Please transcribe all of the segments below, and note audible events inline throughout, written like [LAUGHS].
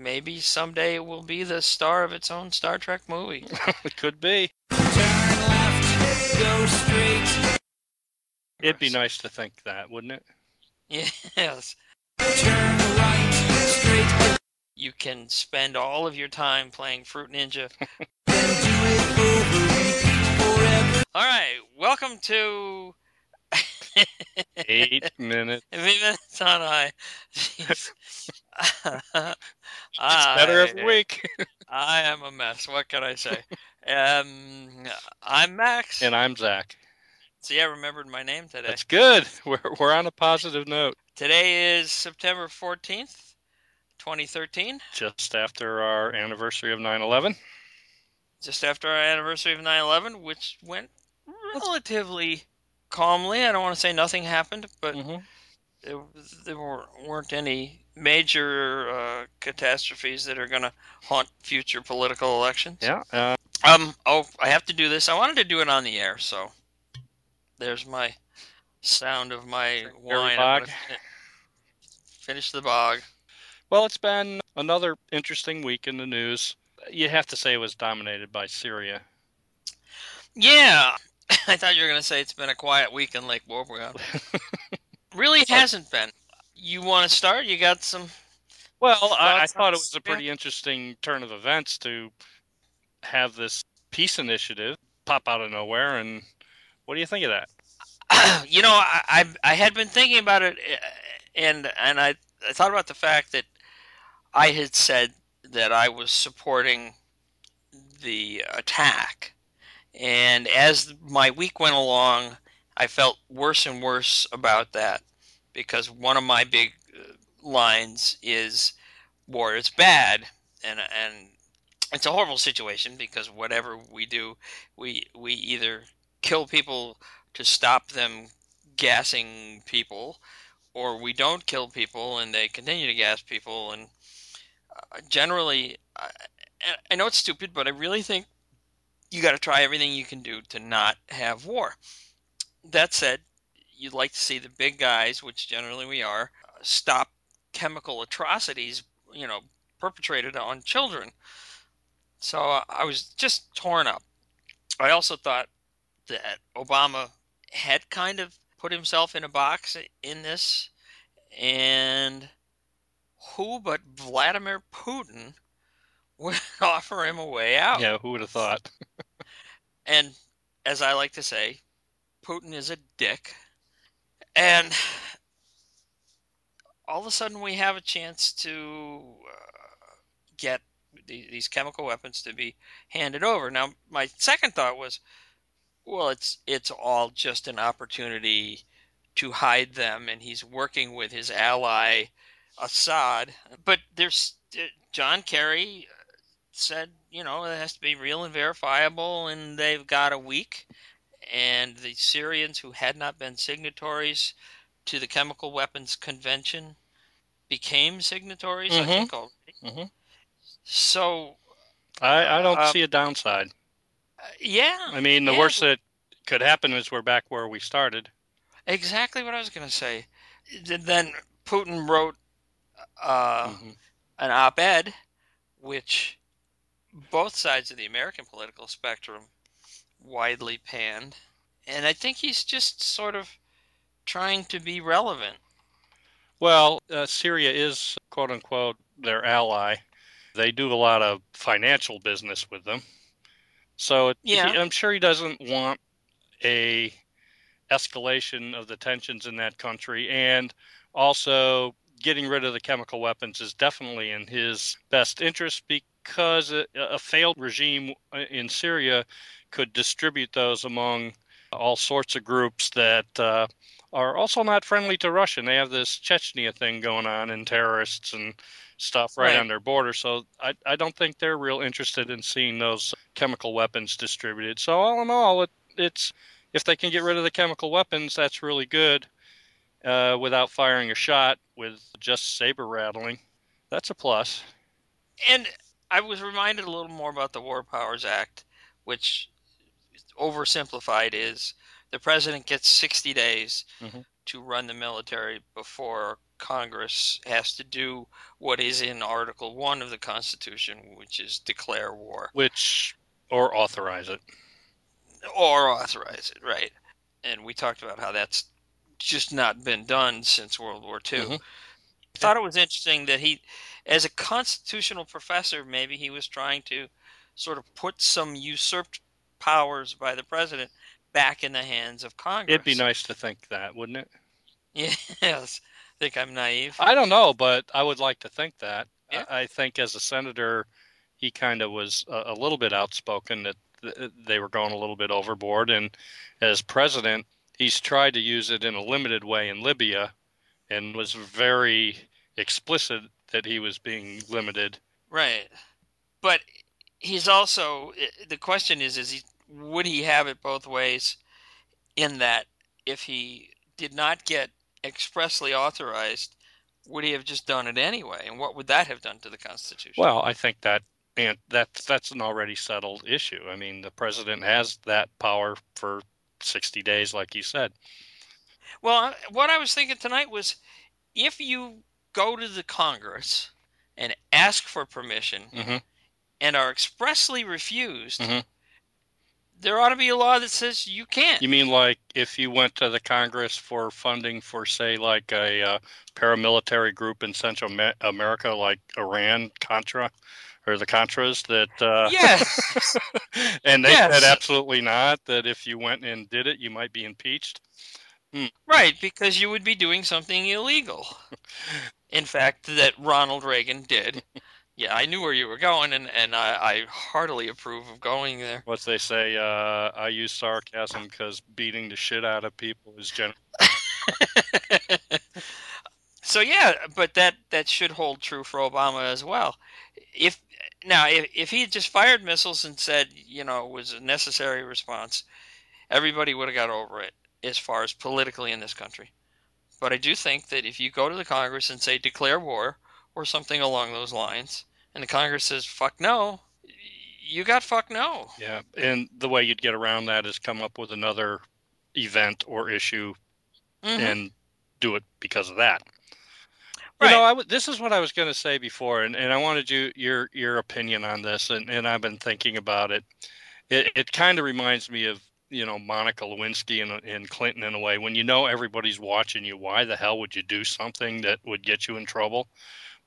maybe someday it will be the star of its own Star Trek movie. [LAUGHS] it could be. Turn left, go straight. It'd be nice to think that, wouldn't it? Yes. Turn right, straight. You can spend all of your time playing Fruit Ninja. Then do it over, repeat forever. All right, welcome to Eight minutes. [LAUGHS] Eight Minutes on High. [LAUGHS] [LAUGHS] [LAUGHS] It's better every I- week. [LAUGHS] I am a mess. What can I say? Um, I'm Max. and I'm Zach. See, I remembered my name today. That's good. We're we're on a positive note. Today is September 14th, 2013, Just after our anniversary of 9/11. just after our anniversary of 9 11, which went relatively calmly. I don't want to say nothing happened, but Mhm. there, there weren't any major uh, catastrophes that are going to haunt future political elections. Yeah. Uh, Um. Oh, I have to do this. I wanted to do it on the air, so there's my sound of my wine. Bog. Finish the bog. well, it's been another interesting week in the news. You have to say it was dominated by Syria. Yeah, [LAUGHS] I thought you were gonna say it's been a quiet week in Lake Wobegon. [LAUGHS] really hasn't been. You want to start? You got some? Well, I, I thought it was a pretty interesting turn of events to have this peace initiative pop out of nowhere. And what do you think of that? [CLEARS THROAT] you know, I, I I had been thinking about it, uh, and and I I thought about the fact that I had said that I was supporting the attack, and as my week went along, I felt worse and worse about that because one of my big uh, lines is war is bad, and and it's a horrible situation because whatever we do, we we either kill people to stop them gassing people, or we don't kill people and they continue to gas people. And uh, generally, I, I know it's stupid, but I really think you got to try everything you can do to not have war. That said, you'd like to see the big guys, which generally we are, stop chemical atrocities, you know, perpetrated on children. So uh, I was just torn up. I also thought that Obama had kind of put himself in a box in this, and who but Vladimir Putin [LAUGHS] would offer him a way out? Yeah, who would have thought? [LAUGHS] And as I like to say, Putin is a dick. And all of a sudden, we have a chance to uh, get the- these chemical weapons to be handed over. Now, my second thought was, well, it's it's all just an opportunity to hide them, and he's working with his ally Assad. But there's uh, John Kerry said, you know, it has to be real and verifiable, and they've got a week. And the Syrians who had not been signatories to the Chemical Weapons Convention became signatories, I Mhm. think already. Mhm. So, I, I don't Uh, see a downside. uh, yeah, I mean, the yeah. worst that could happen is we're back where we started. exactly what I was going to say. Then Putin wrote uh, Mhm. an op-ed, which both sides of the American political spectrum widely panned, and I think he's just sort of trying to be relevant. Well, uh, Syria is quote unquote their ally. They do a lot of financial business with them. So it, Yeah. he- I'm sure he doesn't want a escalation of the tensions in that country and also getting rid of the chemical weapons is definitely in his best interest because a, a failed regime in Syria could distribute those among all sorts of groups that uh, are also not friendly to Russia. And they have this Chechnya thing going on and terrorists and stuff right, Right. on their border. So I, I don't think they're real interested in seeing those chemical weapons distributed. So all in all, it, it's if they can get rid of the chemical weapons, that's really good. Uh, without firing a shot, with just saber rattling, that's a plus. And I was reminded a little more about the War Powers Act, which oversimplified is the president gets 60 days Mhm. to run the military before Congress has to do what is in Article 1 of the Constitution, which is declare war. Which, or authorize it. Or authorize it, right. And we talked about how that's just not been done since World War II. Mhm. I thought it was interesting that he, as a constitutional professor, maybe he was trying to sort of put some usurped powers by the president back in the hands of Congress. It'd be nice to think that, wouldn't it? Yes. I [LAUGHS] think I'm naive? I don't know, but I would like to think that. Yeah. I, I think as a senator, he kind of was a, a little bit outspoken that th- uh, they were going a little bit overboard. And as president, he's tried to use it in a limited way in Libya and was very explicit that he was being limited. Right. But he's also the question is is he would he have it both ways in that if he did not get expressly authorized would he have just done it anyway and what would that have done to the constitution Well, I think that and that's that's an already settled issue. I mean, the president has that power for 60 days, like you said. well what i was thinking tonight was if you go to the congress and ask for permission hmm and are expressly refused Mhm. there ought to be a law that says you can't You mean like if you went to the Congress for funding for, say, like a uh, paramilitary group in Central America, like Iran, Contra, or the Contras, that uh, yes [LAUGHS] and they Yes. said absolutely not. That if you went and did it, you might be impeached. Right, because you would be doing something illegal. In fact, that Ronald Reagan did. [LAUGHS] Yeah, I knew where you were going, and, and I, I heartily approve of going there. What they say, uh, I use sarcasm because beating the shit out of people is gen. [LAUGHS] so yeah, but that, that should hold true for Obama as well. If now, if, if he had just fired missiles and said, you know, it was a necessary response, everybody would have got over it as far as politically in this country. But I do think that if you go to the Congress and say declare war or something along those lines, and the Congress says fuck no, you got fuck no. Yeah, and the way you'd get around that is come up with another event or issue Mhm. and do it because of that. Right. You know, I w- this is what I was going to say before, and, and I wanted you your your opinion on this, and, and I've been thinking about it. It it kind of reminds me of you know Monica Lewinsky and and Clinton in a way. When you know everybody's watching you, why the hell would you do something that would get you in trouble?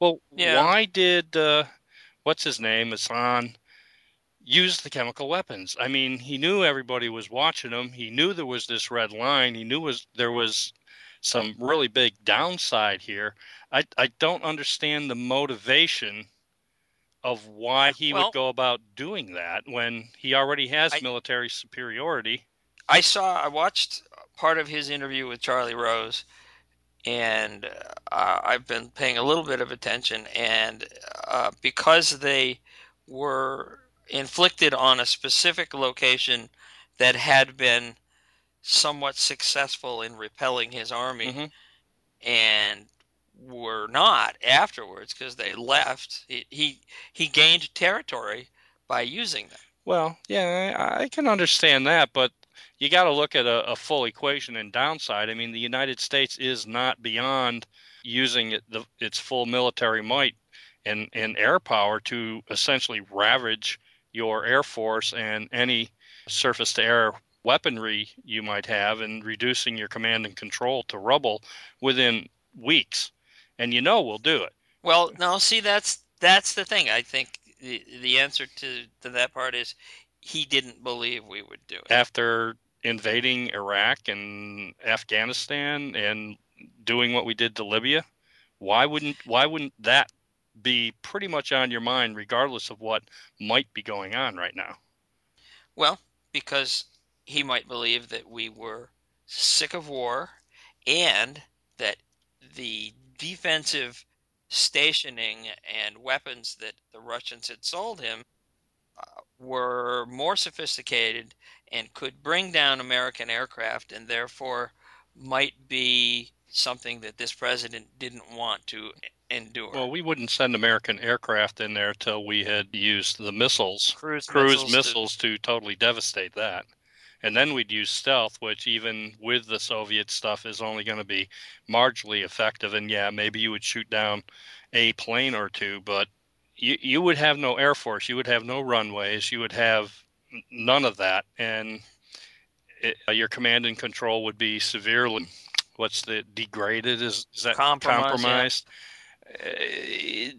Well, Yeah. why did uh, what's his name Hassan use the chemical weapons? I mean, he knew everybody was watching him. He knew there was this red line. He knew was there was some really big downside here. I I don't understand the motivation of why he Well- would go about doing that when he already has I- military superiority. I saw, I watched part of his interview with Charlie Rose, and uh, I've been paying a little bit of attention. And uh, because they were inflicted on a specific location that had been somewhat successful in repelling his army, Mhm. and were not afterwards because they left. He, he he gained territory by using them. Well, yeah, I, I can understand that, but you got to look at a, a full equation and downside. I mean, the United States is not beyond using it, the, its full military might and, and air power to essentially ravage your air force and any surface to air weaponry you might have and reducing your command and control to rubble within weeks. And you know we'll do it. Well, no, see that's that's the thing. I think the the answer to to that part is he didn't believe we would do it. after invading Iraq and Afghanistan and doing what we did to Libya, why wouldn't why wouldn't that be pretty much on your mind regardless of what might be going on right now? Well, because he might believe that we were sick of war and that the defensive stationing and weapons that the Russians had sold him uh, were more sophisticated and could bring down American aircraft and therefore might be something that this president didn't want to endure. Well, we wouldn't send American aircraft in there till we had used the missiles, cruise, cruise missiles to- missiles to totally devastate that. and then we'd use stealth, which even with the Soviet stuff is only going to be marginally effective. And yeah, maybe you would shoot down a plane or two, but you you would have no air force, you would have no runways, you would have none of that, and it, uh, your command and control would be severely what's the degraded is, is that Compromised, yeah. compromised? Uh,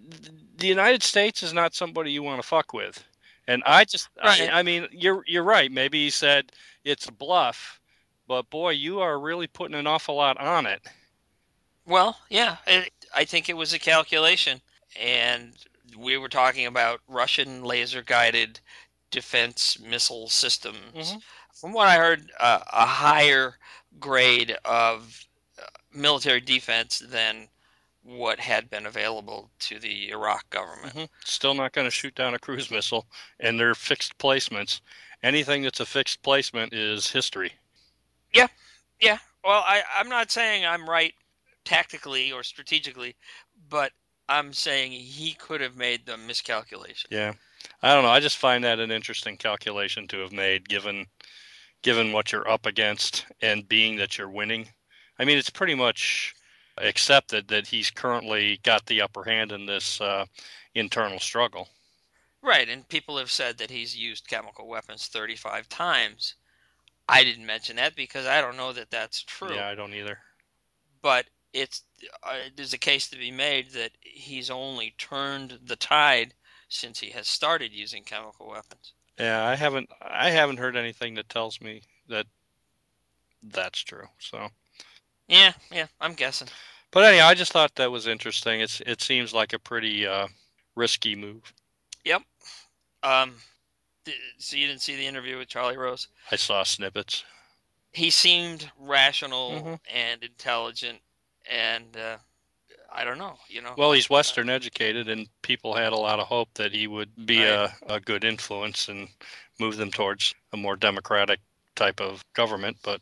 the United States is not somebody you want to fuck with. And I just, Right. I, I mean, you're you're right. Maybe he said it's a bluff, but boy, you are really putting an awful lot on it. Well, yeah, it, I think it was a calculation, and we were talking about Russian laser-guided defense missile systems. Mhm. From what I heard, uh, a higher grade of uh, military defense than what had been available to the Iraq government. Mhm. Still not going to shoot down a cruise missile, and they're fixed placements. Anything that's a fixed placement is history. Yeah, yeah, well, I, I'm not saying I'm right tactically or strategically, but I'm saying he could have made the miscalculation. Yeah, I don't know. I just find that an interesting calculation to have made, given given what you're up against and being that you're winning. I mean, it's pretty much accepted that he's currently got the upper hand in this uh, internal struggle. Right, and people have said that he's used chemical weapons 35 times. I didn't mention that because I don't know that that's true. Yeah, I don't either. But it's uh, there's a case to be made that he's only turned the tide since he has started using chemical weapons. Yeah, I haven't I haven't heard anything that tells me that that's true. So, Yeah, yeah, I'm guessing. but anyhow, I just thought that was interesting. It's it seems like a pretty uh, risky move. Yep. Um, th- so you didn't see the interview with Charlie Rose? I saw snippets. He seemed rational Mhm. and intelligent, and uh, I don't know, you know. Well, he's Western educated, and people had a lot of hope that he would be Right. a, a good influence and move them towards a more democratic type of government. But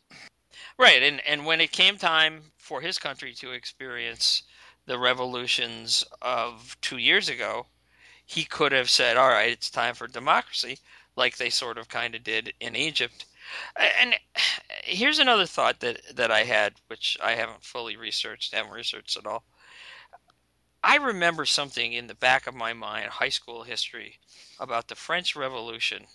Right, and and when it came time for his country to experience the revolutions of two years ago, he could have said, "All right, it's time for democracy," like they sort of kind of did in Egypt. And [SIGHS] here's another thought that that I had, which I haven't fully researched, haven't researched at all. I remember something in the back of my mind, high school history, about the French Revolution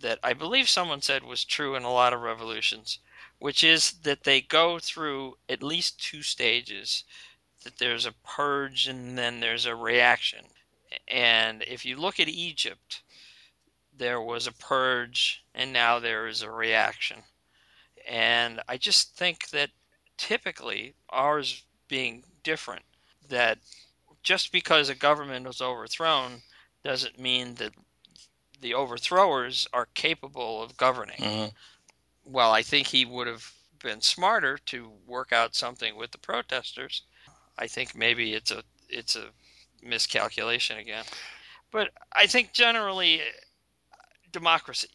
that I believe someone said was true in a lot of revolutions which is that they go through at least two stages that there's a purge and then there's a reaction and if you look at egypt there was a purge and now there is a reaction and i just think that typically ours being different that just because a government was overthrown doesn't mean that the overthrowers are capable of governing mm-hmm. well, I think he would have been smarter to work out something with the protesters. I think maybe it's a it's a miscalculation again. But I think generally democracy,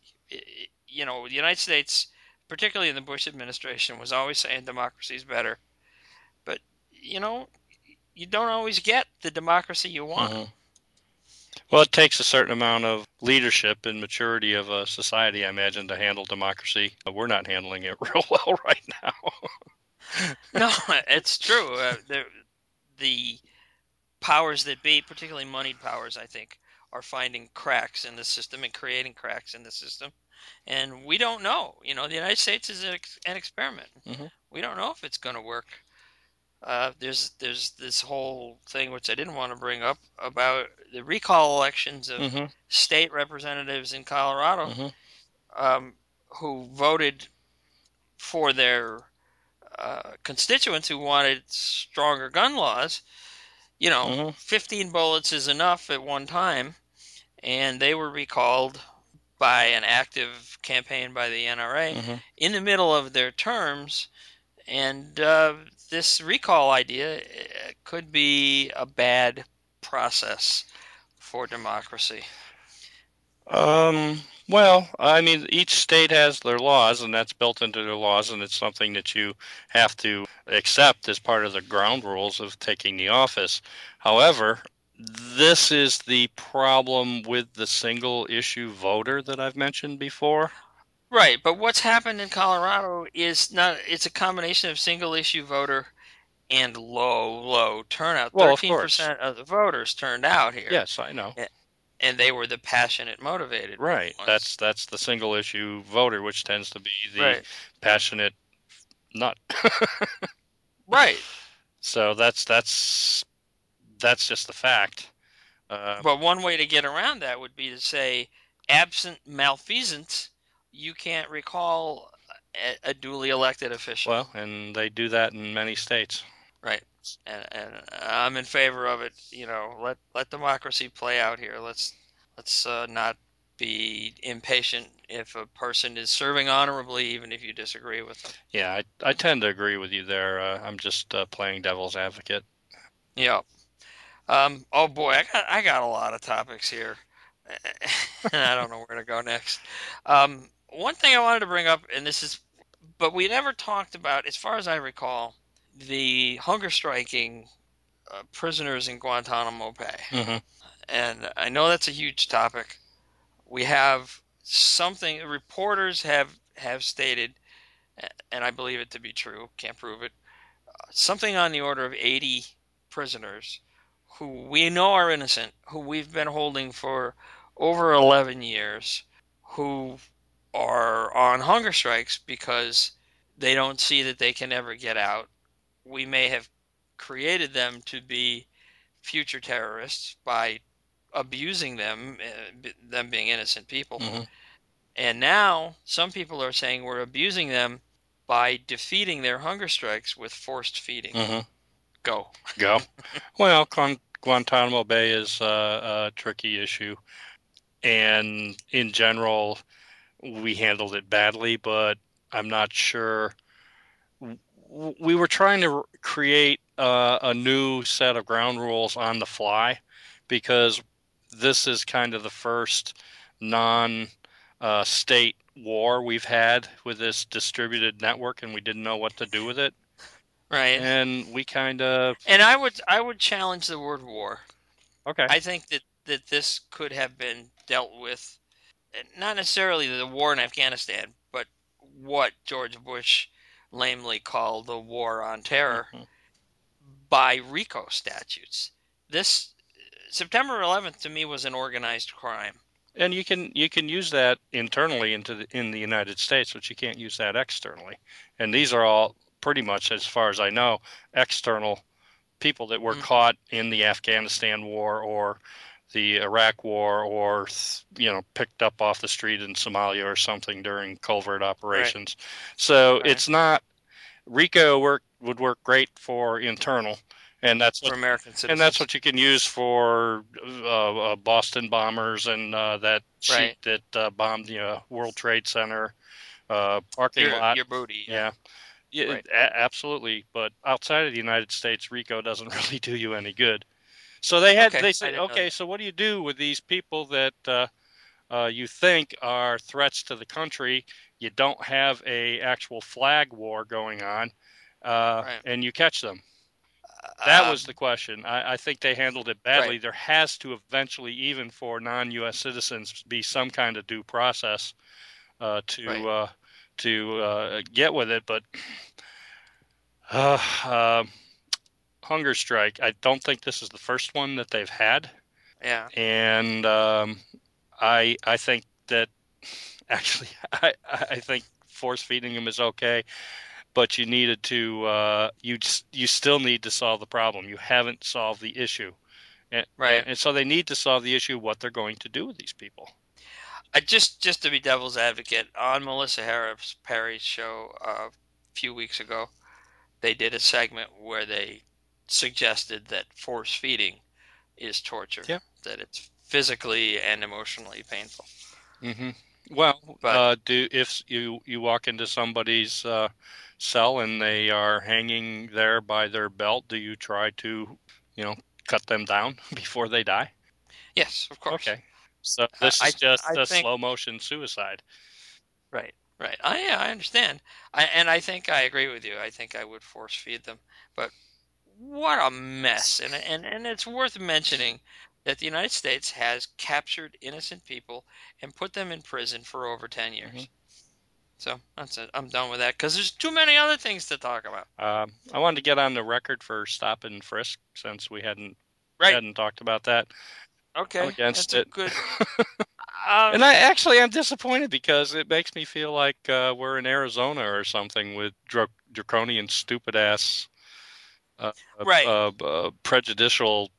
you know, the United States, particularly in the Bush administration, was always saying democracy is better. But, you know, you don't always get the democracy you want. Mhm. well, it takes a certain amount of leadership and maturity of a society, I imagine, to handle democracy. We're not handling it [LAUGHS] real well right now. [LAUGHS] No, it's true. Uh, the, the powers that be, particularly moneyed powers, I think, are finding cracks in the system and creating cracks in the system. And we don't know. You know, the United States is an, ex- an experiment. Mhm. We don't know if it's going to work. Uh, there's there's this whole thing which I didn't want to bring up about the recall elections of hmm state representatives in Colorado hmm um, who voted for their uh, constituents who wanted stronger gun laws. You know, Mhm. 15 bullets is enough at one time, and they were recalled by an active campaign by the NRA hmm in the middle of their terms. And uh, this recall idea uh, could be a bad process for democracy. Um, well, I mean, each state has their laws, and that's built into their laws, and it's something that you have to accept as part of the ground rules of taking the office. However, this is the problem with the single issue voter that I've mentioned before. Right, but what's happened in Colorado is not it's a combination of single issue voter and low, low turnout. Well, of Thirteen percent of the voters turned out here. Yes, I know. And they were the passionate, motivated. Right. ones. That's that's the single issue voter, which tends to be the right. passionate nut. [LAUGHS] Right. so that's that's that's just the fact. Uh, But one way to get around that would be to say, absent malfeasance, you can't recall a, a duly elected official. well, and they do that in many states. Right. And, and I'm in favor of it. You know, let let democracy play out here. Let's let's uh, not be impatient if a person is serving honorably, even if you disagree with them. Yeah, I, I tend to agree with you there. Uh, I'm just uh, playing devil's advocate. Yeah. Um, oh boy, I got I got a lot of topics here, [LAUGHS] and I don't know where to go next. Um, one thing I wanted to bring up, and this is, but we never talked about, as far as I recall, the hunger striking uh, prisoners in Guantanamo Bay. hmm and I know that's a huge topic. We have something reporters have have stated, and I believe it to be true. Can't prove it. Uh, something on the order of 80 prisoners who we know are innocent, who we've been holding for over 11 years, who are on hunger strikes because they don't see that they can ever get out. We may have created them to be future terrorists by abusing them, uh, them being innocent people. Mhm. And now some people are saying we're abusing them by defeating their hunger strikes with forced feeding. hmm Go. Go. [LAUGHS] well, Guan- Guantanamo Bay is uh, a tricky issue, and in general, we handled it badly. But I'm not sure. We were trying to create uh, a new set of ground rules on the fly, because this is kind of the first non uh, state war we've had with this distributed network, and we didn't know what to do with it. Right. And we kind of And I would I would challenge the word war. okay. I think that, that this could have been dealt with not necessarily the war in Afghanistan, but what George Bush lamely called the war on terror Mhm. by RICO statutes. This September 11th to me was an organized crime. And you can you can use that internally into the, in the United States, but you can't use that externally. And these are all pretty much, as far as I know, external people that were Mhm. caught in the Afghanistan war or the Iraq war or you know picked up off the street in Somalia or something during covert operations. So Right. it's not RICO work would work great for internal, and that's for what American citizens. and that's what you can use for uh, uh, Boston bombers and uh, that sheikh Right. that uh, bombed the uh, World Trade Center uh, parking your, lot. your booty. yeah, yeah, Right. a- absolutely. But outside of the United States, RICO doesn't [LAUGHS] really do you any good. So they had Okay, they said, okay, so what do you do with these people that uh, uh, you think are threats to the country? You don't have a actual flag war going on, uh, Right. and you catch them. That Um, was the question. I, I think they handled it badly. Right. There has to eventually, even for non-U.S. citizens, be some kind of due process uh, to uh, to uh, get with it. But [SIGHS] uh, um hunger strike. I don't think this is the first one that they've had, yeah. and um, I I think that [LAUGHS] actually [LAUGHS] I I think force feeding them is okay but you needed to uh, you you still need to solve the problem. You haven't solved the issue, and, Right. and so they need to solve the issue what they're going to do with these people. I just just to be devil's advocate on Melissa Harris Perry's show uh, a few weeks ago, they did a segment where they suggested that force feeding is torture. Yeah. That it's physically and emotionally painful. Mm-hmm. Well, But- uh, do if you you walk into somebody's uh, cell and they are hanging there by their belt, do you try to you know cut them down [LAUGHS] before they die? Yes, of course. Okay, so this I- is just I a think- slow motion suicide. Right. Right. I yeah, I understand. I and I think I agree with you. I think I would force feed them. But what a mess. And and and it's worth mentioning that the United States has captured innocent people and put them in prison for over 10 years. Mhm. So that's it. I'm done with that because there's too many other things to talk about. Um, I wanted to get on the record for stop and frisk since we hadn't Right. hadn't talked about that. Okay. I'm against it. good. [LAUGHS] Um, And I actually am disappointed because it makes me feel like uh, we're in Arizona or something with dra- draconian, stupid ass, uh, Right. uh, uh, prejudicial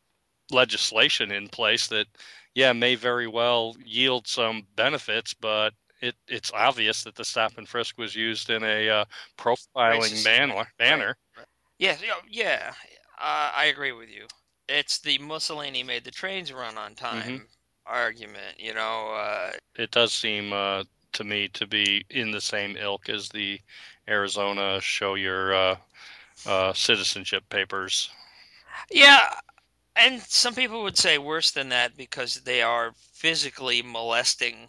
legislation in place that, yeah, may very well yield some benefits, but it, it's obvious that the stop and frisk was used in a uh, profiling manner. manner. yeah. Yeah. Yeah. Uh, I agree with you. It's the Mussolini made the trains run on time Mm-hmm. argument. You know. Uh, It does seem uh, to me to be in the same ilk as the Arizona show your uh, uh, citizenship papers. Yeah, and some people would say worse than that because they are physically molesting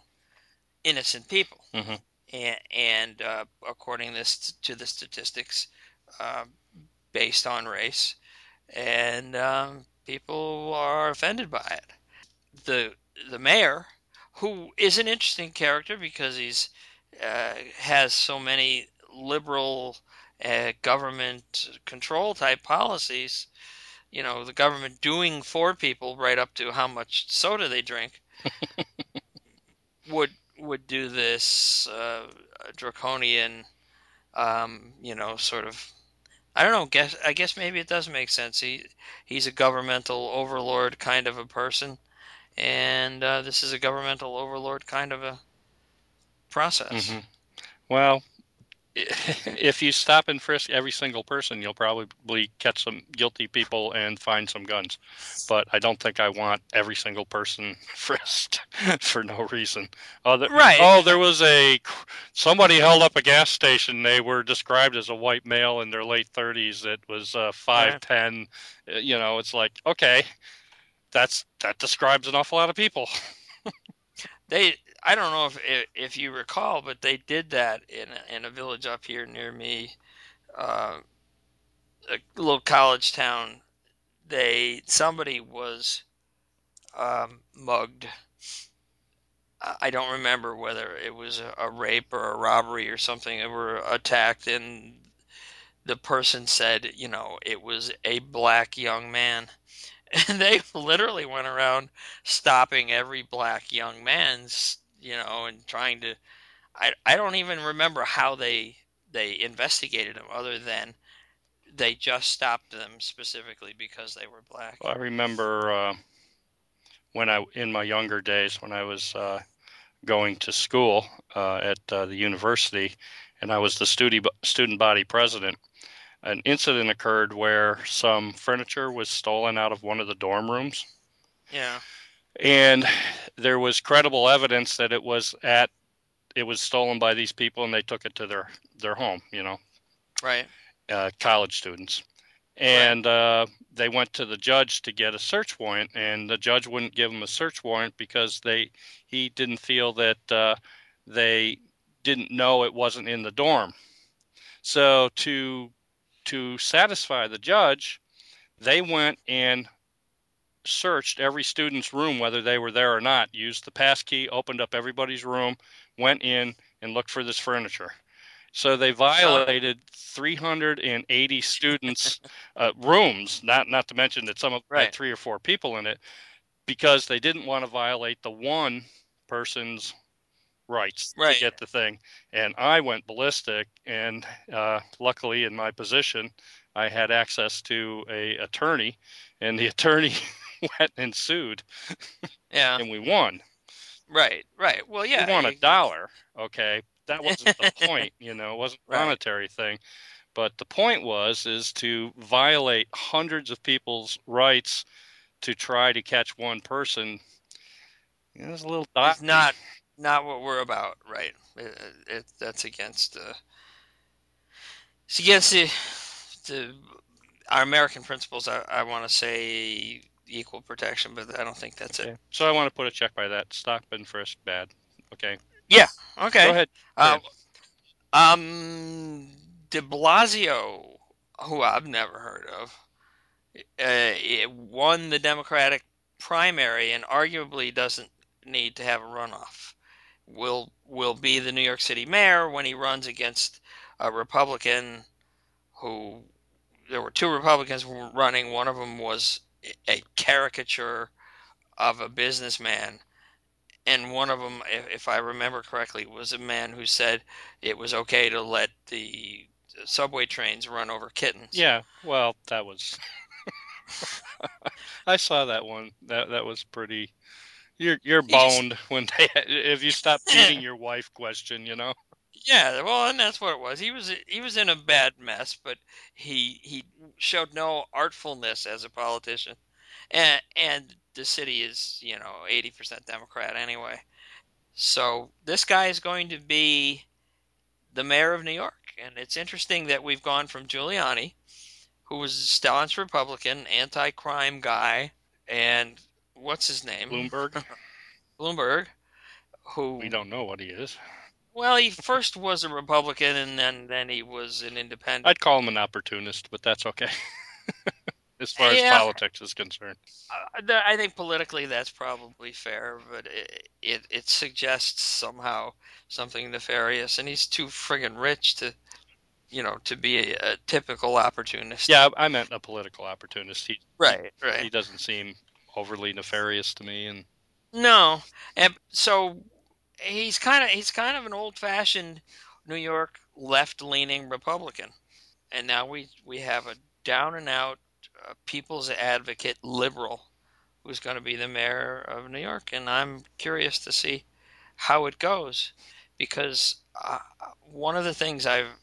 innocent people. Mhm. And, and uh, according this to the statistics, uh, based on race, and um, people are offended by it. The the mayor, who is an interesting character because he's uh, has so many liberal uh, government control type policies you know the government doing for people right up to how much soda they drink [LAUGHS] would would do this uh, draconian um, you know sort of I don't know guess I guess maybe it does make sense he he's a governmental overlord kind of a person and uh, this is a governmental overlord kind of a process Mhm. Well, [LAUGHS] if you stop and frisk every single person, you'll probably catch some guilty people and find some guns. But I don't think I want every single person [LAUGHS] frisked [LAUGHS] for no reason. Oh, the, right oh, there was a somebody held up a gas station. They were described as a white male in their late thirties. It was uh, five ten. Uh, You know, it's like okay, that's that describes an awful lot of people. They, I don't know if if, you recall, but they did that in a, in a village up here near me, uh, a little college town. They somebody was um, mugged. I don't remember whether it was a, a rape or a robbery or something. They were attacked, and the person said, you know, it was a black young man. [LAUGHS] And they [LAUGHS] literally went around stopping every black young man's, you know, and trying to. I I don't even remember how they they investigated them, other than they just stopped them specifically because they were black. I remember uh, when I, in my younger days, when I was uh, going to school uh, at uh, the university, and I was the studi- student body president. An incident occurred where some furniture was stolen out of one of the dorm rooms, Yeah, and there was credible evidence that it was at it was stolen by these people, and they took it to their their home. You know, right. uh, college students. And uh, they went to the judge to get a search warrant, and the judge wouldn't give them a search warrant because they he didn't feel that uh, they didn't know it wasn't in the dorm. So to to satisfy the judge, they went and searched every student's room, whether they were there or not. Used the pass key, opened up everybody's room, went in and looked for this furniture. So they violated 380 students' uh, rooms. Not not to mention that some of them Right. had three or four people in it, because they didn't want to violate the one person's rights Right. to get the thing. And I went ballistic. And uh, luckily, in my position, I had access to a attorney, and the [LAUGHS] attorney [LAUGHS] went and sued, Yeah, and we won. right, right. Well, yeah, we won a dollar. Okay, that wasn't the [LAUGHS] point. You know, it wasn't a Right. monetary thing. But the point was is to violate hundreds of people's rights to try to catch one person. It was a little It's not not what we're about, right? It, it, that's against uh, it's against the the our American principles. I, I want to say equal protection, but I don't think that's it. So I want to put a check by that. Stop and frisk bad. Okay. Yeah. Okay. Go ahead. Uh, um, De Blasio, who I've never heard of, uh, won the Democratic primary and arguably doesn't need to have a runoff will will be the New York City mayor when he runs against a Republican who there were two Republicans running. One of them was a caricature of a businessman, and one of them, if I remember correctly, was a man who said it was okay to let the subway trains run over kittens. Yeah, well, that was. [LAUGHS] I saw that one. That that was pretty. You're you're boned when they if you stop [LAUGHS] beating your wife. Question, you know. Yeah, well, and that's what it was. He was he was in a bad mess, but he he showed no artfulness as a politician, and and the city is you know eighty percent Democrat anyway. So this guy is going to be the mayor of New York, and it's interesting that we've gone from Giuliani, who was a staunch Republican, anti-crime guy, and what's his name, Bloomberg. Bloomberg, who We don't know what he is. Well, he first was a Republican, and then then he was an independent. I'd call him an opportunist, but that's okay. [LAUGHS] as far as politics is concerned. Uh, I think politically that's probably fair, but it, it it suggests somehow something nefarious, and he's too friggin' rich to, you know, to be a, a typical opportunist. Yeah, I meant a political opportunist. He right, right. he doesn't seem overly nefarious to me, and No, and so he's kind of he's kind of an old-fashioned New York left-leaning Republican, and now we we have a down-and-out uh, people's advocate liberal who's going to be the mayor of New York, and I'm curious to see how it goes because uh, one of the things I've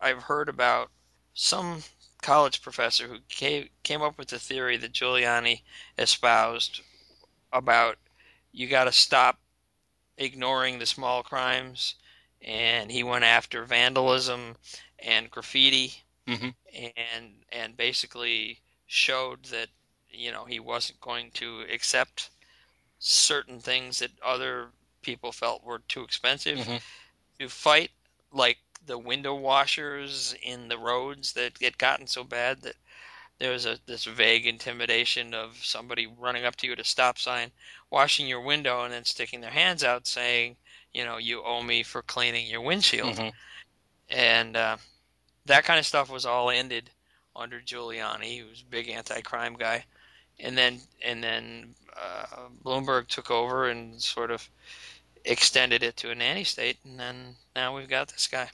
I've heard about some college professor who came came up with the theory that Giuliani espoused about you got to stop ignoring the small crimes and he went after vandalism and graffiti Mhm. and and basically showed that you know he wasn't going to accept certain things that other people felt were too expensive Mhm. to fight like the window washers in the roads that get gotten so bad that there was a this vague intimidation of somebody running up to you at a stop sign, washing your window, and then sticking their hands out saying, you know, you owe me for cleaning your windshield. Mhm. And uh, that kind of stuff was all ended under Giuliani, who was a big anti-crime guy. And then and then uh, Bloomberg took over and sort of extended it to a nanny state, and then now we've got this guy.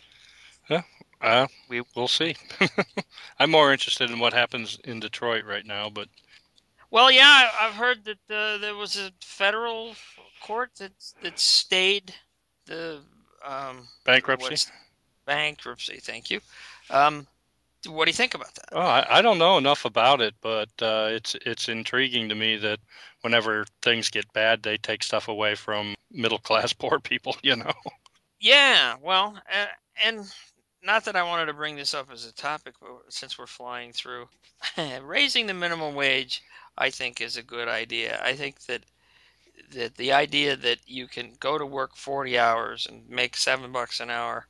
Uh, We- we'll see. [LAUGHS] I'm more interested in what happens in Detroit right now, but Well, yeah, I've heard that uh, there was a federal court that that stayed the um, bankruptcy. bankruptcy. Thank you. Um, what do you think about that? Oh, I, I don't know enough about it, but uh, it's it's intriguing to me that whenever things get bad, they take stuff away from middle class [LAUGHS] poor people. You know. Yeah, well, uh, and not that I wanted to bring this up as a topic, but since we're flying through, [LAUGHS] raising the minimum wage, I think is a good idea. I think that that the idea that you can go to work 40 hours and make seven bucks an hour,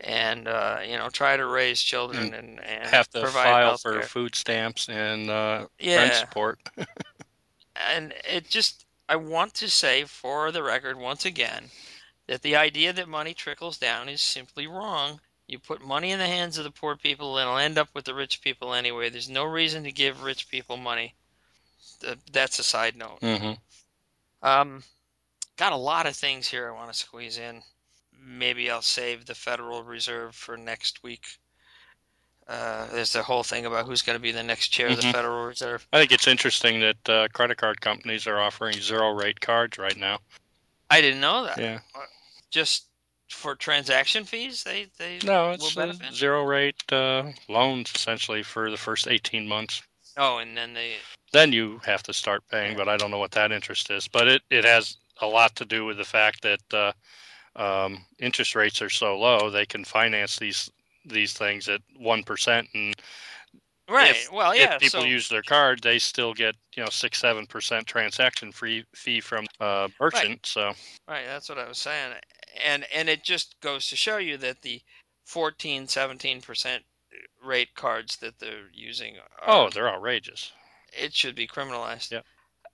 and uh, you know try to raise children and, and Have to provide file for food stamps and uh, rent support. [LAUGHS] and it just I want to say for the record once again that the idea that money trickles down is simply wrong. You put money in the hands of the poor people and it'll end up with the rich people anyway. There's no reason to give rich people money. That's a side note. hmm Um, got a lot of things here I want to squeeze in. Maybe I'll save the Federal Reserve for next week. Uh, there's the whole thing about who's going to be the next chair of the Mhm. Federal Reserve. I think it's interesting that uh, credit card companies are offering zero rate cards right now. I didn't know that. Yeah. Just for transaction fees, they they No, will it's uh, benefit. zero rate uh, loans essentially for the first 18 months. Oh, and then they Then you have to start paying, but I don't know what that interest is. But it, it has a lot to do with the fact that uh, um, interest rates are so low, they can finance these these things at one percent, and right. If- well, yeah. if people so, use their card, they still get you know six seven percent transaction free fee from uh, merchant. So right, that's what I was saying, and and it just goes to show you that the 14, 17 percent rate cards that they're using are oh, they're outrageous. it should be criminalized. Yep.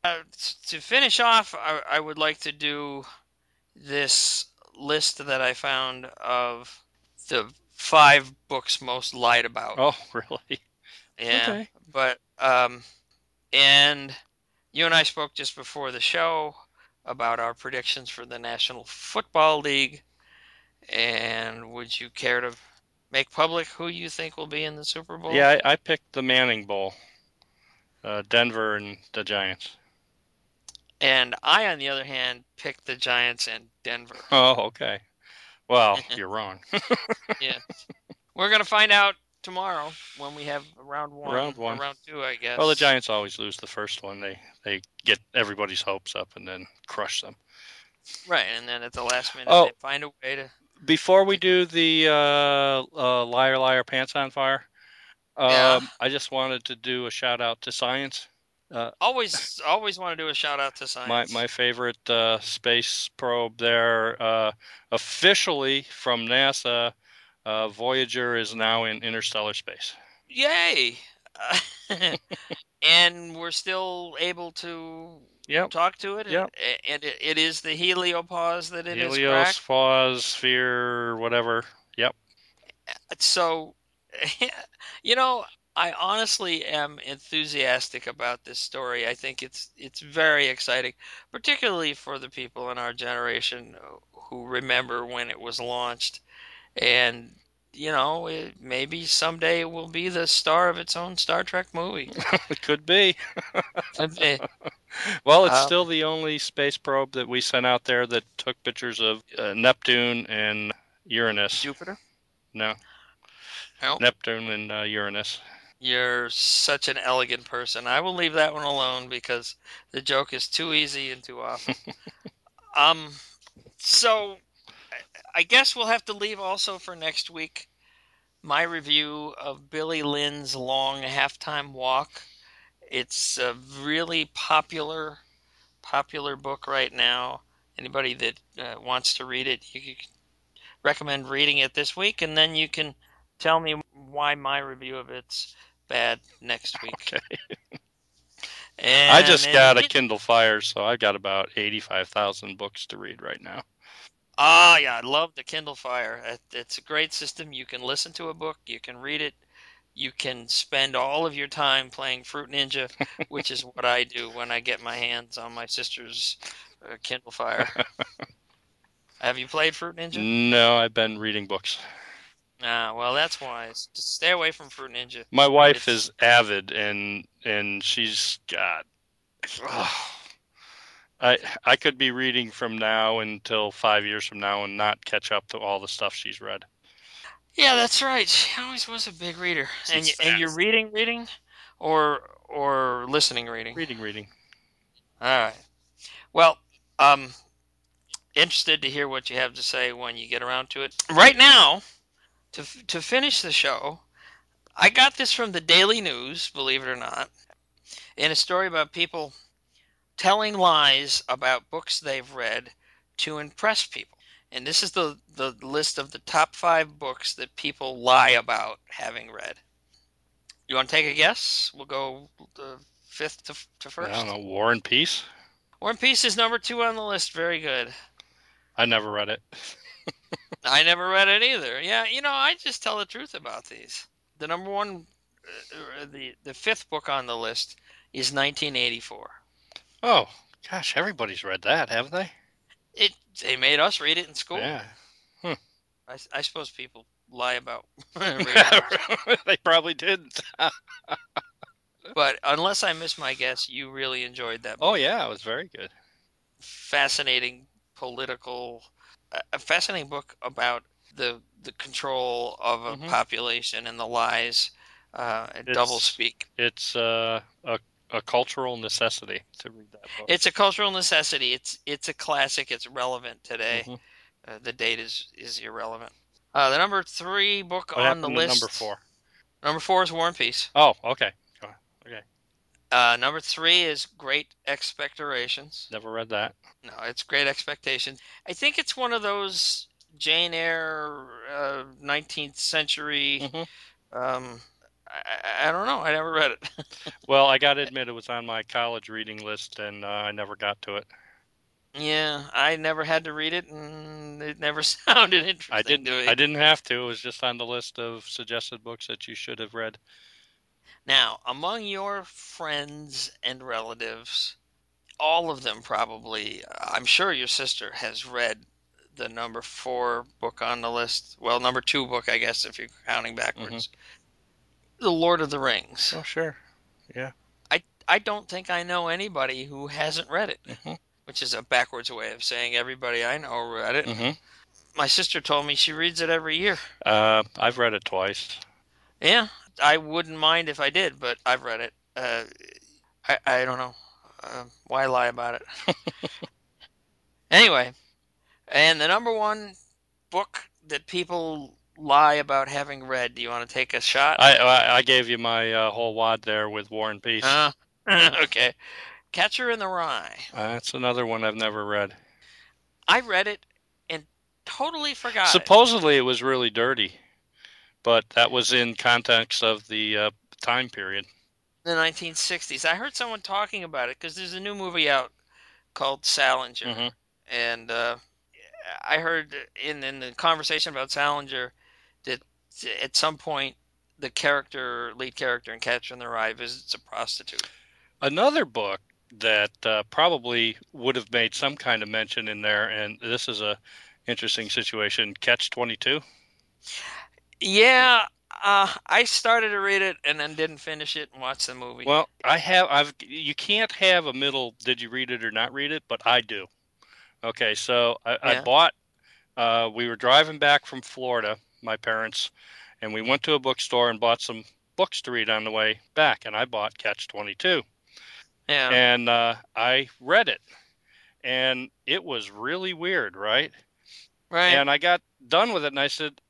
Uh, to finish off, I, I would like to do this list that I found of the five books most lied about. Oh, [LAUGHS] really? yeah, okay. but um, and you and I spoke just before the show about our predictions for the National Football League. And would you care to make public who you think will be in the Super Bowl? Yeah, I, I picked the Manning Bowl. Uh, Denver and the Giants. And I, on the other hand, picked the Giants and Denver. Oh, okay. Well, [LAUGHS] you're wrong. [LAUGHS] Yeah. We're going to find out tomorrow when we have round one. Round one. round two, I guess. Well, the Giants always lose the first one. They they get everybody's hopes up and then crush them. Right. And then at the last minute, Oh. they find a way to. Before we do the uh, uh, liar liar pants on fire, um, Yeah. I just wanted to do a shout out to science. Always, always want to do a shout out to My science. my favorite uh, space probe there, uh, officially from NASA. Uh, Voyager is now in interstellar space. Yay! [LAUGHS] and we're still able to Yep. talk to it. Yep. And, and it, it is the heliopause that it is Helios. Foz, Sphere, whatever. Yep. So, [LAUGHS] you know, I honestly am enthusiastic about this story. I think it's it's very exciting, particularly for the people in our generation who remember when it was launched, and you know, it, maybe someday it will be the star of its own Star Trek movie. [LAUGHS] It could be. [LAUGHS] Well, it's Um, still the only space probe that we sent out there that took pictures of uh, Neptune and Uranus. Jupiter. No, No. Neptune and uh, Uranus. You're such an elegant person. I will leave that one alone because the joke is too easy and too often. [LAUGHS] um, so I- guess we'll have to leave also for next week my review of Billy Lynn's Long Halftime Walk. It's a really popular, popular book right now. Anybody that uh, wants to read it, you can recommend reading it this week, and then you can tell me why my review of it's bad next week. Okay. [LAUGHS] And I just got a Kindle Fire, so I've got about eighty-five thousand books to read right now. Ah, yeah, I love the Kindle Fire. It's a great system. You can listen to a book, you can read it, you can spend all of your time playing Fruit Ninja, which is what I do when I get my hands on my sister's uh, Kindle Fire. [LAUGHS] Have you played Fruit Ninja? No, I've been reading books. Ah, well, that's wise. Just stay away from Fruit Ninja. My wife It's- is avid, and and she's got. I I could be reading from now until five years from now and not catch up to all the stuff she's read. Yeah, that's right. She always was a big reader. And She's you, and you're reading, reading, or or listening, reading. Reading, reading. All right. Well, um, interested to hear what you have to say when you get around to it. Right now, to to finish the show, I got this from the Daily News, believe it or not, in a story about people telling lies about books they've read to impress people. And this is the, the list of the top five books that people lie about having read. You want to take a guess? We'll go the fifth to, to first. I don't know. War and Peace. War and Peace is number two on the list. Very good. I never read it. [LAUGHS] I never read it either. Yeah, you know, I just tell the truth about these. The number one, uh, the the fifth book on the list is 1984. Oh gosh, everybody's read that, haven't they? It they made us read it in school. Yeah. I, I suppose people lie about [LAUGHS] [LAUGHS] they probably didn't. [LAUGHS] but unless I miss my guess, you really enjoyed that. Oh yeah, it was very good. fascinating political, a- fascinating book about the the control of a Mhm. population and the lies, uh, and It's- double speak. It's uh, a a cultural necessity to read that book. It's a cultural necessity. It's it's a classic. It's relevant today. Mhm. Uh, the date is is irrelevant. Uh, the number three book What on the list. number four? Number four is War and Peace. Oh, okay. Okay, Uh, number three is Great Expectorations. never read that. No, it's Great Expectations. I think it's one of those Jane Eyre, uh, 19th century. Mhm. Um, I, I- don't know. I never read it. [LAUGHS] Well, I got to admit, it was on my college reading list, and uh, I never got to it. yeah, I never had to read it, and it never [LAUGHS] sounded interesting I didn't. to me. I didn't have to. It was just on the list of suggested books that you should have read. Now, among your friends and relatives, all of them probably, I'm sure your sister has read the number four book on the list. Well, number two book, I guess, if you're counting backwards. The Lord of the Rings. Oh, sure. Yeah. I I don't think I know anybody who hasn't read it, Mhm. which is a backwards way of saying everybody I know read it. hmm My sister told me she reads it every year. Uh, I've read it twice. Yeah, I wouldn't mind if I did, but I've read it. Uh, I I don't know. Uh, why lie about it? [LAUGHS] anyway, and the number one book that people lie about having read. Do you want to take a shot? I I, I gave you my uh, whole wad there with War and Peace. Uh, [LAUGHS] okay. Catcher in the Rye. Uh, that's another one I've never read. I read it and totally forgot. it. Supposedly it was really dirty, but that was in context of the uh, time period. the 1960s. I heard someone talking about it because there's a new movie out called Salinger, Mhm. and uh, I heard in in the conversation about Salinger that at some point the character, lead character in Catcher in the Rye, visits a prostitute. Another book that uh, probably would have made some kind of mention in there, and this is a interesting situation. Catch Twenty Two. Yeah, uh, I started to read it and then didn't finish it and watch the movie. Well, I have. I've. You can't have a middle. Did you read it or not read it? But I do. Okay, so I, I bought. Uh, we were driving back from Florida, my parents, and we went to a bookstore and bought some books to read on the way back. And I bought Catch Twenty Two, yeah, and uh, I read it, and it was really weird, right? right. And I got done with it, and I said,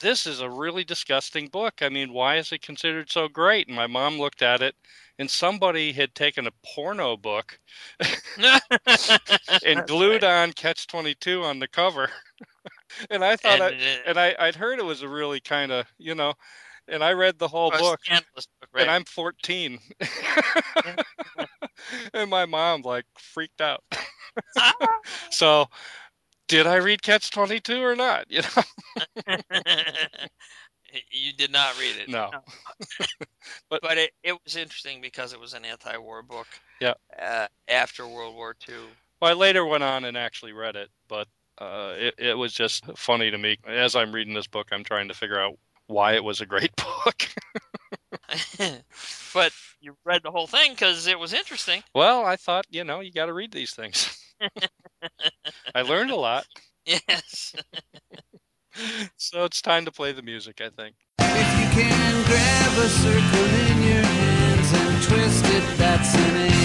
"This is a really disgusting book. I mean, why is it considered so great?" And my mom looked at it, and somebody had taken a porno book [LAUGHS] [LAUGHS] and glued on Catch Twenty Two on the cover. And I thought, and, I, uh, and I, I'd heard it was a really kind of, you know, and I read the whole book, book, right? and I'm 14, [LAUGHS] and my mom like freaked out. [LAUGHS] so, did I read Catch Twenty Two or not? [LAUGHS] You know, you did not read it. no. but it, it was interesting because it was an anti-war book. Yeah. Uh, after World War II. Well, I later went on and actually read it, but uh, it, it was just funny to me. As I'm reading this book, I'm trying to figure out why it was a great [LAUGHS] book. [LAUGHS] but you read the whole thing because it was interesting. well, I thought, you know, you got to read these things. [LAUGHS] I learned a lot. Yes. So it's time to play the music, I think. If you can grab a circle in your hands and twist it, that's an